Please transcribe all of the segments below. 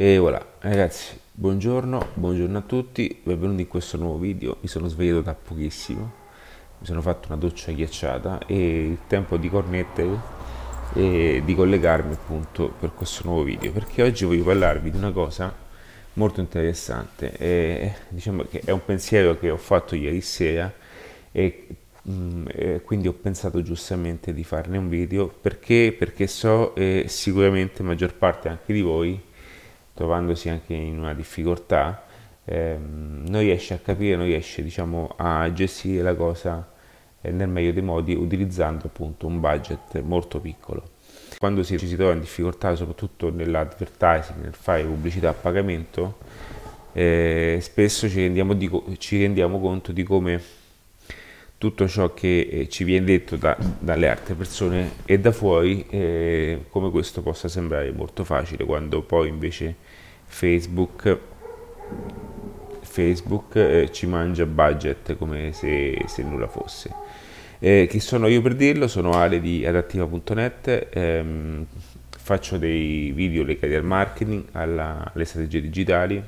E voilà, ragazzi, buongiorno, buongiorno a tutti, benvenuti in questo nuovo video. Mi sono svegliato da pochissimo, mi sono fatto una doccia ghiacciata e il tempo di connettere e di collegarmi appunto per questo nuovo video, perché oggi voglio parlarvi di una cosa molto interessante. E, diciamo che è un pensiero che ho fatto ieri sera e, mh, mm, e quindi ho pensato giustamente di farne un video perché, perché so e sicuramente maggior parte anche di voi trovandosi anche in una difficoltà, ehm, non riesce a capire, non riesce diciamo, a gestire la cosa eh, nel meglio dei modi utilizzando appunto un budget molto piccolo. Quando si, ci si trova in difficoltà, soprattutto nell'advertising, nel fare pubblicità a pagamento, eh, spesso ci rendiamo, di, ci rendiamo, conto di come tutto ciò che eh, ci viene detto da, dalle altre persone e da fuori, eh, come questo possa sembrare molto facile, quando poi invece Facebook, Facebook eh, ci mangia budget come se, se nulla fosse. Eh, chi sono io per dirlo? Sono Ale di adattiva.net, ehm, faccio dei video legati al marketing, alla, alle strategie digitali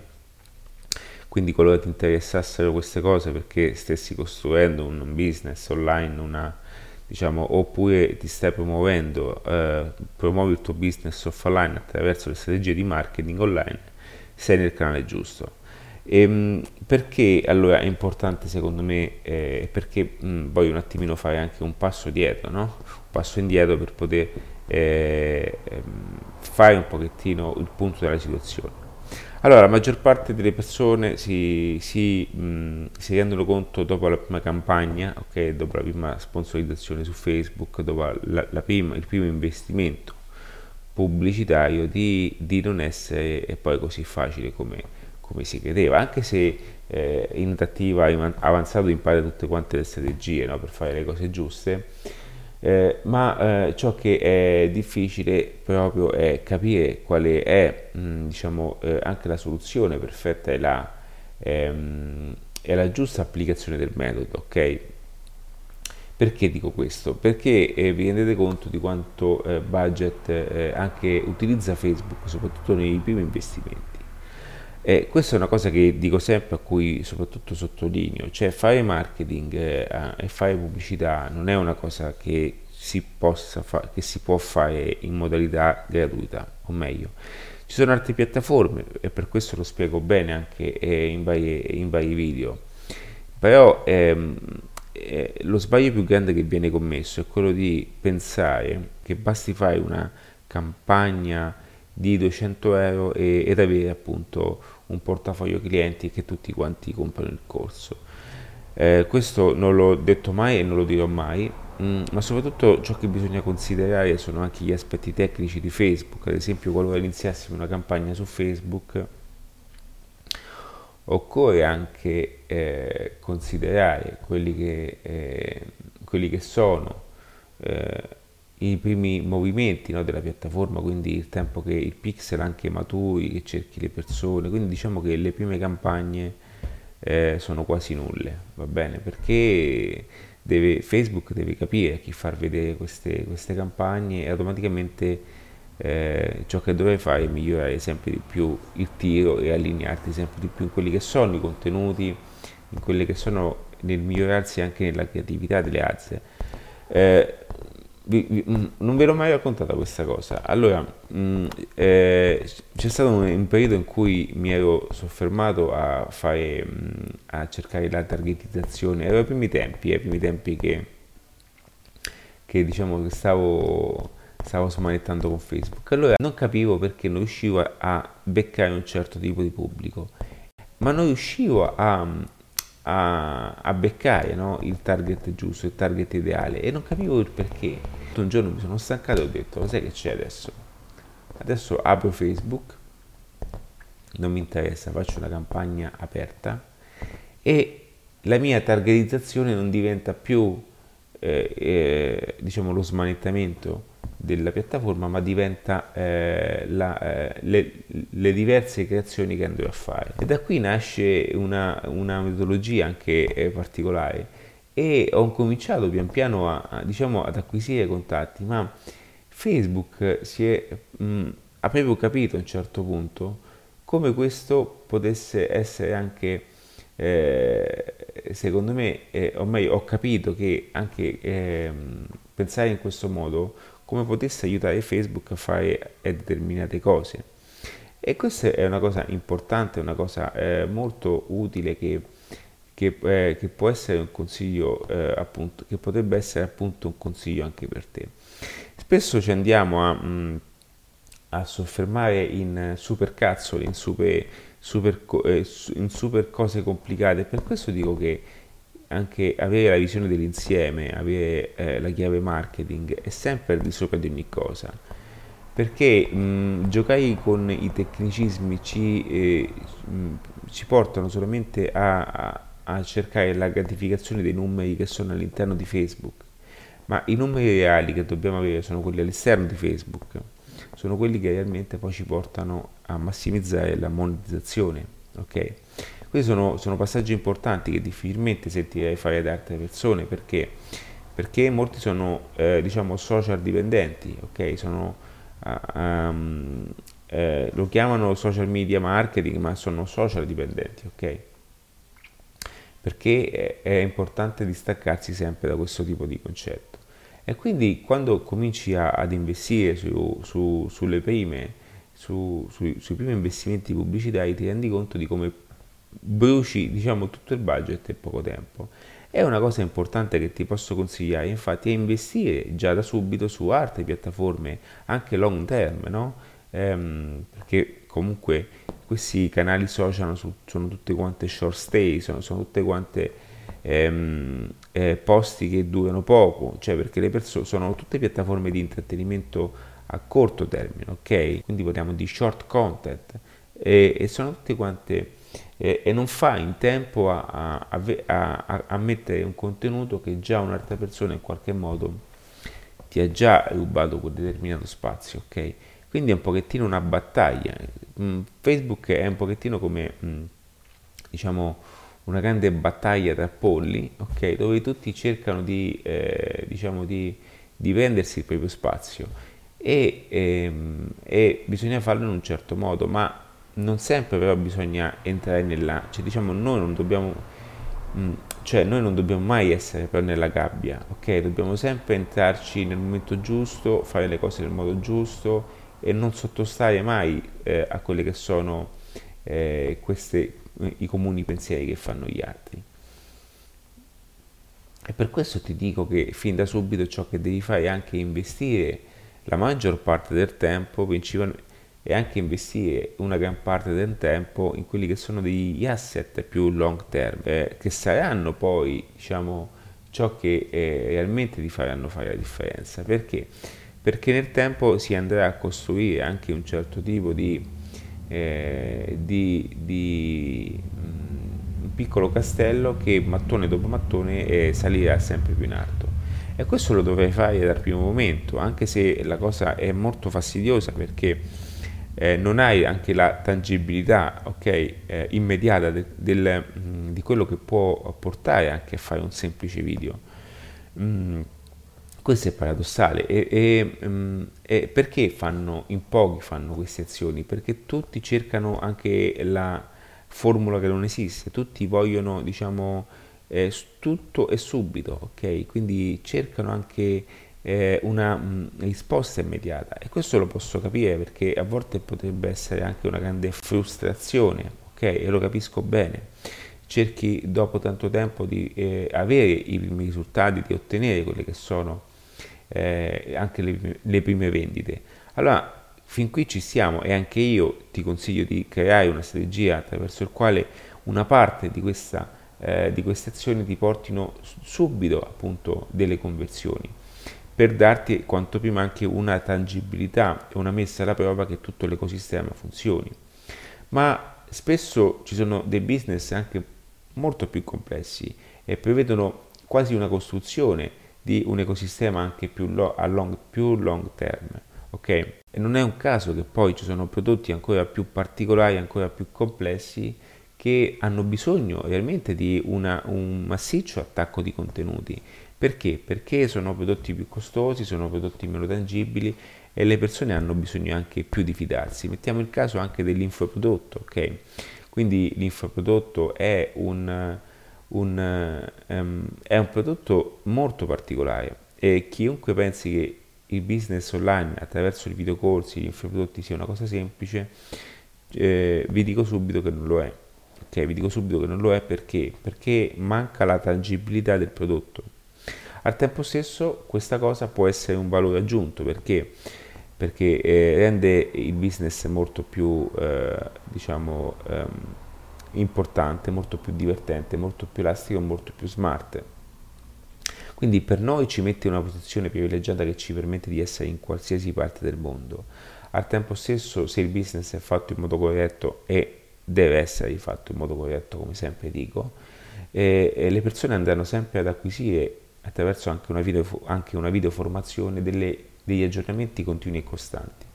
quindi qualora ti interessassero queste cose perché stessi costruendo un business online, una, diciamo, oppure ti stai promuovendo, eh, promuovi il tuo business offline attraverso le strategie di marketing online, sei nel canale giusto. E, ehm, perché allora è importante secondo me? Eh, perché mh, voglio un attimino fare anche un passo dietro, no? un passo indietro per poter eh, ehm, fare un pochettino il punto della situazione. Allora, la maggior parte delle persone si, si, mh, si, rendono conto dopo la prima campagna, okay, dopo la prima sponsorizzazione su Facebook, dopo la, la prima, il primo investimento pubblicitario, di, di, non essere poi così facile come, come si credeva, anche se eh, in attiva avanzato impara tutte quante le strategie no, per fare le cose giuste eh, ma eh, ciò che è difficile proprio è capire quale è mh, diciamo, eh, anche la soluzione perfetta e la, ehm, la giusta applicazione del metodo, ok? Perché dico questo? Perché eh, vi rendete conto di quanto eh, budget eh, anche utilizza Facebook, soprattutto nei primi investimenti. E questa è una cosa che dico sempre, a cui soprattutto sottolineo, cioè fare marketing eh, e fare pubblicità non è una cosa che si, possa fa- che si può fare in modalità gratuita, o meglio, ci sono altre piattaforme e per questo lo spiego bene anche eh, in, varie, in, vari video, però ehm, eh, lo sbaglio più grande che viene commesso è quello di pensare che basti fare una campagna di 200 euro e, ed avere appunto un portafoglio clienti che tutti quanti comprano il corso. Eh, questo non l'ho detto mai e non lo dirò mai, mh, mm, ma soprattutto ciò che bisogna considerare sono anche gli aspetti tecnici di Facebook, ad esempio qualora iniziassimo una campagna su Facebook occorre anche eh, considerare quelli che, eh, quelli che sono eh, i primi movimenti no, della piattaforma, quindi il tempo che il pixel anche maturi, che cerchi le persone, quindi diciamo che le prime campagne eh, sono quasi nulle, va bene? Perché deve, Facebook deve capire a chi far vedere queste, queste campagne e automaticamente eh, ciò che deve fare è migliorare sempre di più il tiro e allinearti sempre di più in quelli che sono i contenuti, in quelli che sono nel migliorarsi anche nella creatività delle aziende. Eh, vi, vi, mm, non ve l'ho mai raccontata questa cosa. Allora, mh, mm, eh, c'è stato un, un, periodo in cui mi ero soffermato a, fare, mh, mm, a cercare la targetizzazione. Erano i primi tempi, eh, i primi tempi che, che diciamo che stavo, stavo smanettando con Facebook. Allora non capivo perché non riuscivo a beccare un certo tipo di pubblico, ma non riuscivo a a, a beccare no? il target giusto, il target ideale e non capivo il perché. Un giorno mi sono stancato e ho detto, sai che c'è adesso? Adesso apro Facebook, non mi interessa, faccio una campagna aperta e la mia targetizzazione non diventa più eh, eh, diciamo lo smanettamento della piattaforma, ma diventa eh, la, eh, le, le, diverse creazioni che andrò a fare. E da qui nasce una, una metodologia anche eh, particolare e ho cominciato pian piano a, a, diciamo, ad acquisire contatti, ma Facebook si è, mh, ha proprio capito a un certo punto come questo potesse essere anche, eh, secondo me, eh, ormai ho capito che anche eh, pensare in questo modo come potesse aiutare Facebook a fare determinate cose. E questa è una cosa importante, una cosa eh, molto utile che, che, eh, che, può essere un consiglio, eh, appunto, che potrebbe essere appunto un consiglio anche per te. Spesso ci andiamo a... Mh, mm, a soffermare in super cazzoli, in super, super, eh, in super cose complicate. Per questo dico che anche avere la visione dell'insieme, avere eh, la chiave marketing è sempre di sopra di ogni cosa. Perché mh, giocare con i tecnicismi ci, eh, mh, ci portano solamente a, a, a cercare la gratificazione dei numeri che sono all'interno di Facebook, ma i numeri reali che dobbiamo avere sono quelli all'esterno di Facebook sono quelli che realmente poi ci portano a massimizzare la monetizzazione. Ok? Questi sono, sono passaggi importanti che difficilmente sentirei fare da altre persone perché, perché molti sono eh, diciamo social dipendenti, ok? Sono, uh, um, eh, lo chiamano social media marketing, ma sono social dipendenti, ok? Perché è, è importante distaccarsi sempre da questo tipo di concetto. E quindi quando cominci a, ad investire su, su, sulle prime, su, sui primi investimenti pubblicitari ti rendi conto di come bruci diciamo, tutto il budget in poco tempo. È una cosa importante che ti posso consigliare, infatti, è investire già da subito su altre piattaforme, anche long term, no? Ehm, perché comunque questi canali social sono, sono tutte quante short stay, sono, sono tutte quante ehm, eh, posti che durano poco, cioè perché le persone sono tutte piattaforme di intrattenimento a corto termine, ok? Quindi parliamo di short content e, e sono tutte quante e, e, non fa in tempo a, a, a, a, mettere un contenuto che già un'altra persona in qualche modo ti ha già rubato quel determinato spazio, ok? Quindi è un pochettino una battaglia. Mm, Facebook è un pochettino come, mm, diciamo, una grande battaglia tra polli, okay, dove tutti cercano di, eh, diciamo di, di, vendersi il proprio spazio e, ehm, e, bisogna farlo in un certo modo, ma non sempre però bisogna entrare nella... cioè diciamo noi non dobbiamo... Mm, cioè noi non dobbiamo mai essere però nella gabbia, ok? Dobbiamo sempre entrarci nel momento giusto, fare le cose nel modo giusto e non sottostare mai eh, a quelle che sono eh, queste, i comuni pensieri che fanno gli altri. E per questo ti dico che fin da subito ciò che devi fare è anche investire la maggior parte del tempo, principalmente, e anche investire una gran parte del tempo in quelli che sono degli asset più long term, eh, che saranno poi, diciamo, ciò che eh, realmente ti faranno fare la differenza. Perché? Perché nel tempo si andrà a costruire anche un certo tipo di eh, di, di mm, un piccolo castello che mattone dopo mattone eh, salirà sempre più in alto. E questo lo dovrei fare dal primo momento, anche se la cosa è molto fastidiosa perché eh, non hai anche la tangibilità okay, eh, immediata de, del, mh, mm, di quello che può portare anche a fare un semplice video. Mm, questo è paradossale. E, e, um, e, perché fanno, in pochi fanno queste azioni? Perché tutti cercano anche la formula che non esiste, tutti vogliono, diciamo, eh, tutto e subito, ok? Quindi cercano anche eh, una mh, risposta immediata e questo lo posso capire perché a volte potrebbe essere anche una grande frustrazione, ok? E lo capisco bene cerchi dopo tanto tempo di eh, avere i primi risultati, di ottenere quelle che sono eh, anche le, le prime vendite. Allora, fin qui ci siamo e anche io ti consiglio di creare una strategia attraverso il quale una parte di, questa, eh, di queste azioni ti portino subito appunto delle conversioni per darti quanto prima anche una tangibilità e una messa alla prova che tutto l'ecosistema funzioni. Ma spesso ci sono dei business anche molto più complessi e prevedono quasi una costruzione di un ecosistema anche più, lo, a long, più long term. ok? E non è un caso che poi ci sono prodotti ancora più particolari, ancora più complessi, che hanno bisogno realmente di una, un massiccio attacco di contenuti. Perché? Perché sono prodotti più costosi, sono prodotti meno tangibili e le persone hanno bisogno anche più di fidarsi. Mettiamo il caso anche dell'infoprodotto, ok? Quindi l'infoprodotto è un, un, um, è un prodotto molto particolare e chiunque pensi che il business online attraverso i videocorsi, gli infoprodotti sia una cosa semplice, eh, vi dico subito che non lo è. Ok, vi dico subito che non lo è perché? Perché manca la tangibilità del prodotto. Al tempo stesso questa cosa può essere un valore aggiunto perché, perché eh, rende il business molto più eh, diciamo, ehm, importante, molto più divertente, molto più elastico, molto più smart. Quindi per noi ci mette in una posizione privilegiata che ci permette di essere in qualsiasi parte del mondo. Al tempo stesso, se il business è fatto in modo corretto e deve essere fatto in modo corretto, come sempre dico, e, e le persone andranno sempre ad acquisire attraverso anche una video, anche una video formazione delle, degli aggiornamenti continui e costanti.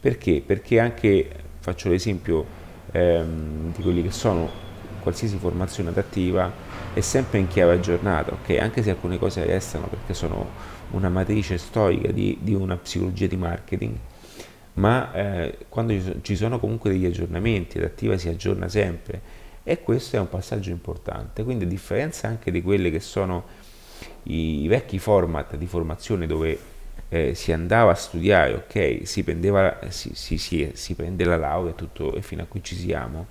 Perché? Perché anche, faccio l'esempio ehm, di quelli che sono qualsiasi formazione adattiva è sempre in chiave aggiornata, ok? Anche se alcune cose restano perché sono una matrice storica di, di una psicologia di marketing, ma eh, quando ci sono comunque degli aggiornamenti, l'adattiva si aggiorna sempre e questo è un passaggio importante. Quindi a differenza anche di quelle che sono i, vecchi format di formazione dove eh, si andava a studiare, ok, si, prendeva, si, si, si prende la laurea tutto, e fino a qui ci siamo.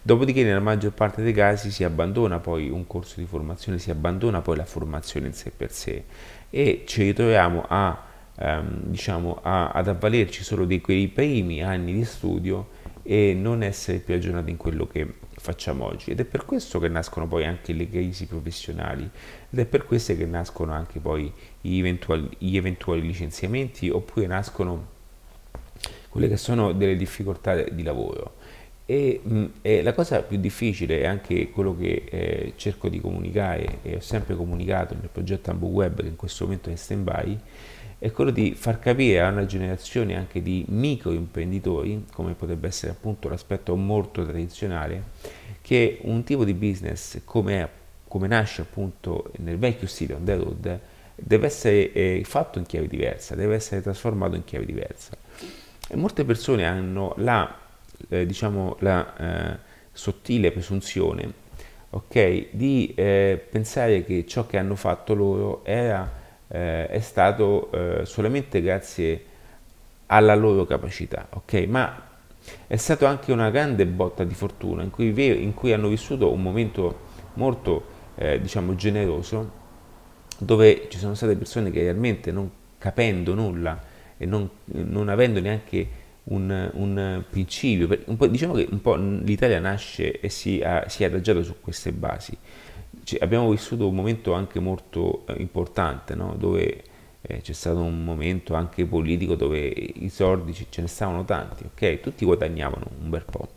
Dopodiché nella maggior parte dei casi si abbandona poi un corso di formazione, si abbandona poi la formazione in sé per sé. E ci ritroviamo a, ehm, diciamo, a, ad avvalerci solo di quei primi anni di studio e non essere più aggiornati in quello che facciamo oggi. Ed è per questo che nascono poi anche le crisi professionali. Ed è per questo che nascono anche poi gli eventuali, gli eventuali licenziamenti oppure nascono quelle che sono delle difficoltà di lavoro. E, mh, la cosa più difficile è anche quello che eh, cerco di comunicare e ho sempre comunicato nel progetto Ambu Web che in questo momento è in stand by è quello di far capire a una generazione anche di micro imprenditori come potrebbe essere appunto l'aspetto molto tradizionale che un tipo di business come, come nasce appunto nel vecchio stile on the road deve essere eh, fatto in chiave diversa deve essere trasformato in chiave diversa. E molte persone hanno la eh, diciamo, la eh, sottile presunzione okay, di eh, pensare che ciò che hanno fatto loro era, eh, è stato eh, solamente grazie alla loro capacità, okay? ma è stato anche una grande botta di fortuna in cui, in cui hanno vissuto un momento molto eh, diciamo generoso dove ci sono state persone che realmente non capendo nulla e non, non avendo neanche un, un principio, diciamo che un po' l'Italia nasce e si, ha, si è adagiata su queste basi. Cioè, abbiamo vissuto un momento anche molto eh, importante, no? dove eh, c'è stato un momento anche politico dove i soldi ce ne stavano tanti, ok? Tutti guadagnavano un bel po'.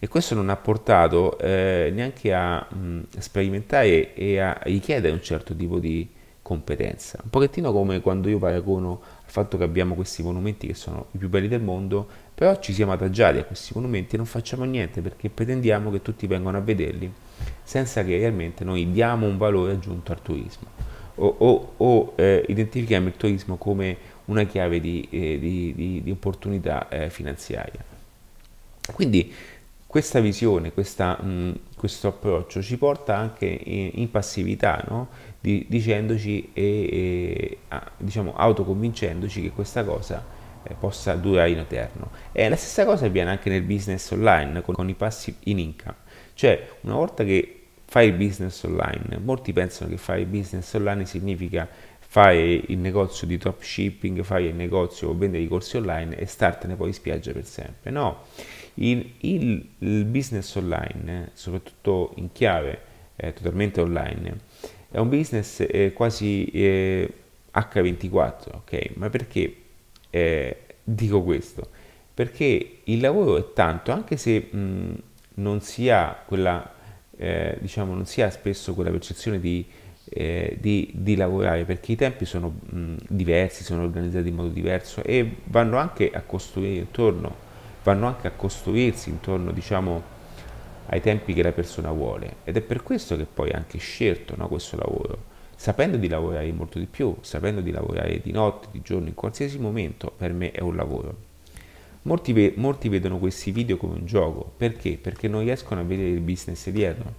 E questo non ha portato eh, neanche a mh, sperimentare e a richiedere un certo tipo di competenza. Un pochettino come quando io paragono fatto che abbiamo questi monumenti che sono i più belli del mondo, però ci siamo adagiati a questi monumenti e non facciamo niente perché pretendiamo che tutti vengano a vederli senza che realmente noi diamo un valore aggiunto al turismo o, o, o eh, identifichiamo il turismo come una chiave di, eh, di, di, di opportunità eh, finanziaria. Quindi questa visione, questa, mh, questo approccio ci porta anche in, in passività, no? di, dicendoci e, e ah, diciamo autoconvincendoci che questa cosa eh, possa durare in eterno. E la stessa cosa avviene anche nel business online con, con i passi in income. Cioè, una volta che fai il business online, molti pensano che fare il business online significa fare il negozio di dropshipping, fare il negozio o vendere i corsi online e startene poi in spiaggia per sempre. No, il, il, il business online, soprattutto in chiave eh, totalmente online, è un business eh, quasi eh, H24, ok? Ma perché eh, dico questo? Perché il lavoro è tanto, anche se mh, non si ha quella, eh, diciamo, non si ha spesso quella percezione di, eh, di, di lavorare, perché i tempi sono mh, diversi, sono organizzati in modo diverso e vanno anche a costruire intorno, vanno anche a costruirsi intorno, diciamo, ai tempi che la persona vuole ed è per questo che poi ha anche scelto no, questo lavoro sapendo di lavorare molto di più, sapendo di lavorare di notte, di giorno, in qualsiasi momento, per me è un lavoro. Molti, ve- molti vedono questi video come un gioco, perché? Perché non riescono a vedere il business dietro,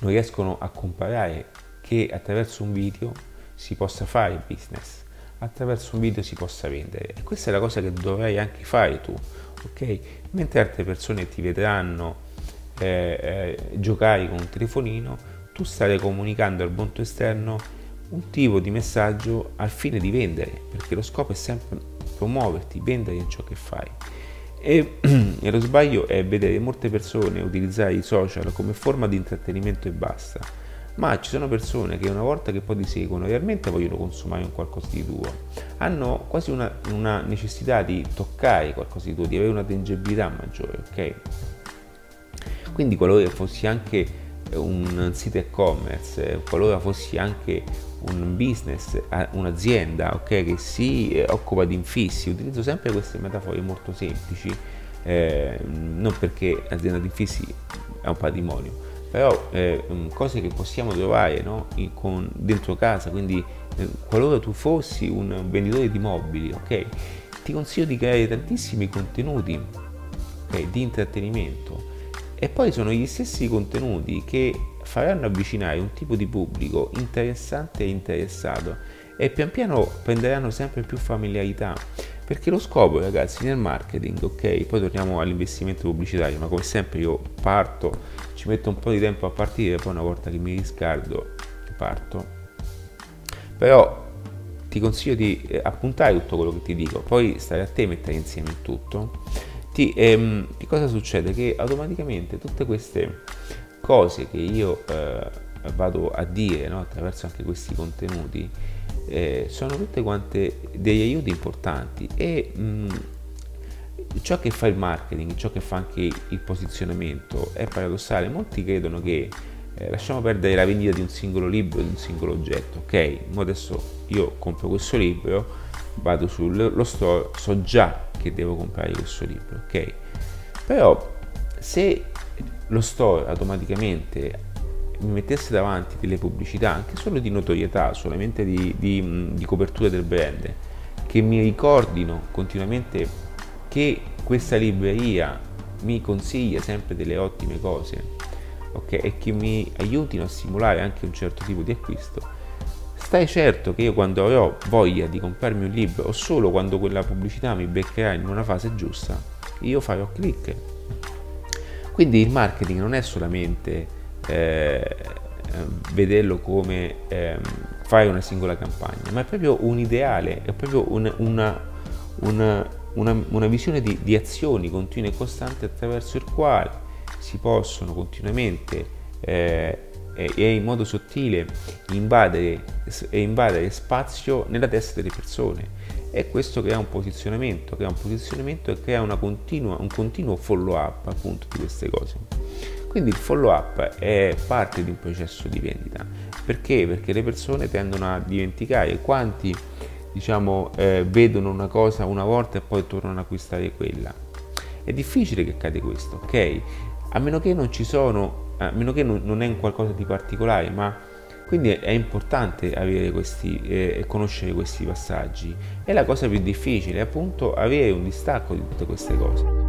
non riescono a comparare che attraverso un video si possa fare il business, attraverso un video si possa vendere. E questa è la cosa che dovrai anche fare tu, ok? Mentre altre persone ti vedranno eh, eh, giocare con un telefonino, tu starai comunicando al mondo esterno un tipo di messaggio al fine di vendere, perché lo scopo è sempre promuoverti, vendere in ciò che fai. E, e lo sbaglio è vedere molte persone utilizzare i social come forma di intrattenimento e basta ma ci sono persone che una volta che poi ti seguono realmente vogliono consumare un qualcosa di tuo, hanno quasi una, una necessità di toccare qualcosa di tuo, di avere una tangibilità maggiore, ok? Quindi qualora fossi anche un sito e-commerce, qualora fossi anche un business, un'azienda ok, che si eh, occupa di infissi, utilizzo sempre queste metafore molto semplici, eh, non perché l'azienda di infissi è un patrimonio, però eh, mm, cose che possiamo trovare no? con, dentro casa, quindi eh, qualora tu fossi un venditore di mobili, ok? Ti consiglio di creare tantissimi contenuti okay, di intrattenimento e poi sono gli stessi contenuti che faranno avvicinare un tipo di pubblico interessante e interessato e pian piano prenderanno sempre più familiarità perché lo scopo ragazzi nel marketing ok poi torniamo all'investimento pubblicitario ma come sempre io parto ci metto un po' di tempo a partire poi una volta che mi riscaldo parto però ti consiglio di eh, appuntare tutto quello che ti dico poi stare a te mettere insieme tutto ti, ehm, cosa succede? che automaticamente tutte queste cose che io eh, vado a dire no? attraverso anche questi contenuti eh, sono tutte quante degli aiuti importanti e mh, mm, ciò che fa il marketing, ciò che fa anche il posizionamento è paradossale. Molti credono che eh, lasciamo perdere la vendita di un singolo libro, di un singolo oggetto. Ok, adesso io compro questo libro, vado sullo store, so già che devo comprare questo libro, ok? Però se lo store automaticamente mi mettesse davanti delle pubblicità anche solo di notorietà, solamente di, di, di copertura del brand, che mi ricordino continuamente che questa libreria mi consiglia sempre delle ottime cose okay, e che mi aiutino a simulare anche un certo tipo di acquisto, stai certo che io quando avrò voglia di comprarmi un libro o solo quando quella pubblicità mi beccherà in una fase giusta, io farò click. Quindi il marketing non è solamente eh, vederlo come eh, fare una singola campagna, ma è proprio un ideale, è proprio un, una, una, una, una, visione di, di, azioni continue e costanti attraverso il quale si possono continuamente eh, e in modo sottile invadere, invadere spazio nella testa delle persone e questo crea un posizionamento, crea un posizionamento e crea continua, un continuo follow up appunto di queste cose. Quindi il follow up è parte di un processo di vendita. Perché? Perché le persone tendono a dimenticare quanti diciamo, eh, vedono una cosa una volta e poi tornano ad acquistare quella. È difficile che accade questo, ok? A meno che non ci sono, a meno che non, non è un qualcosa di particolare, ma quindi è importante avere questi, eh, conoscere questi passaggi. E la cosa più difficile è appunto avere un distacco di tutte queste cose.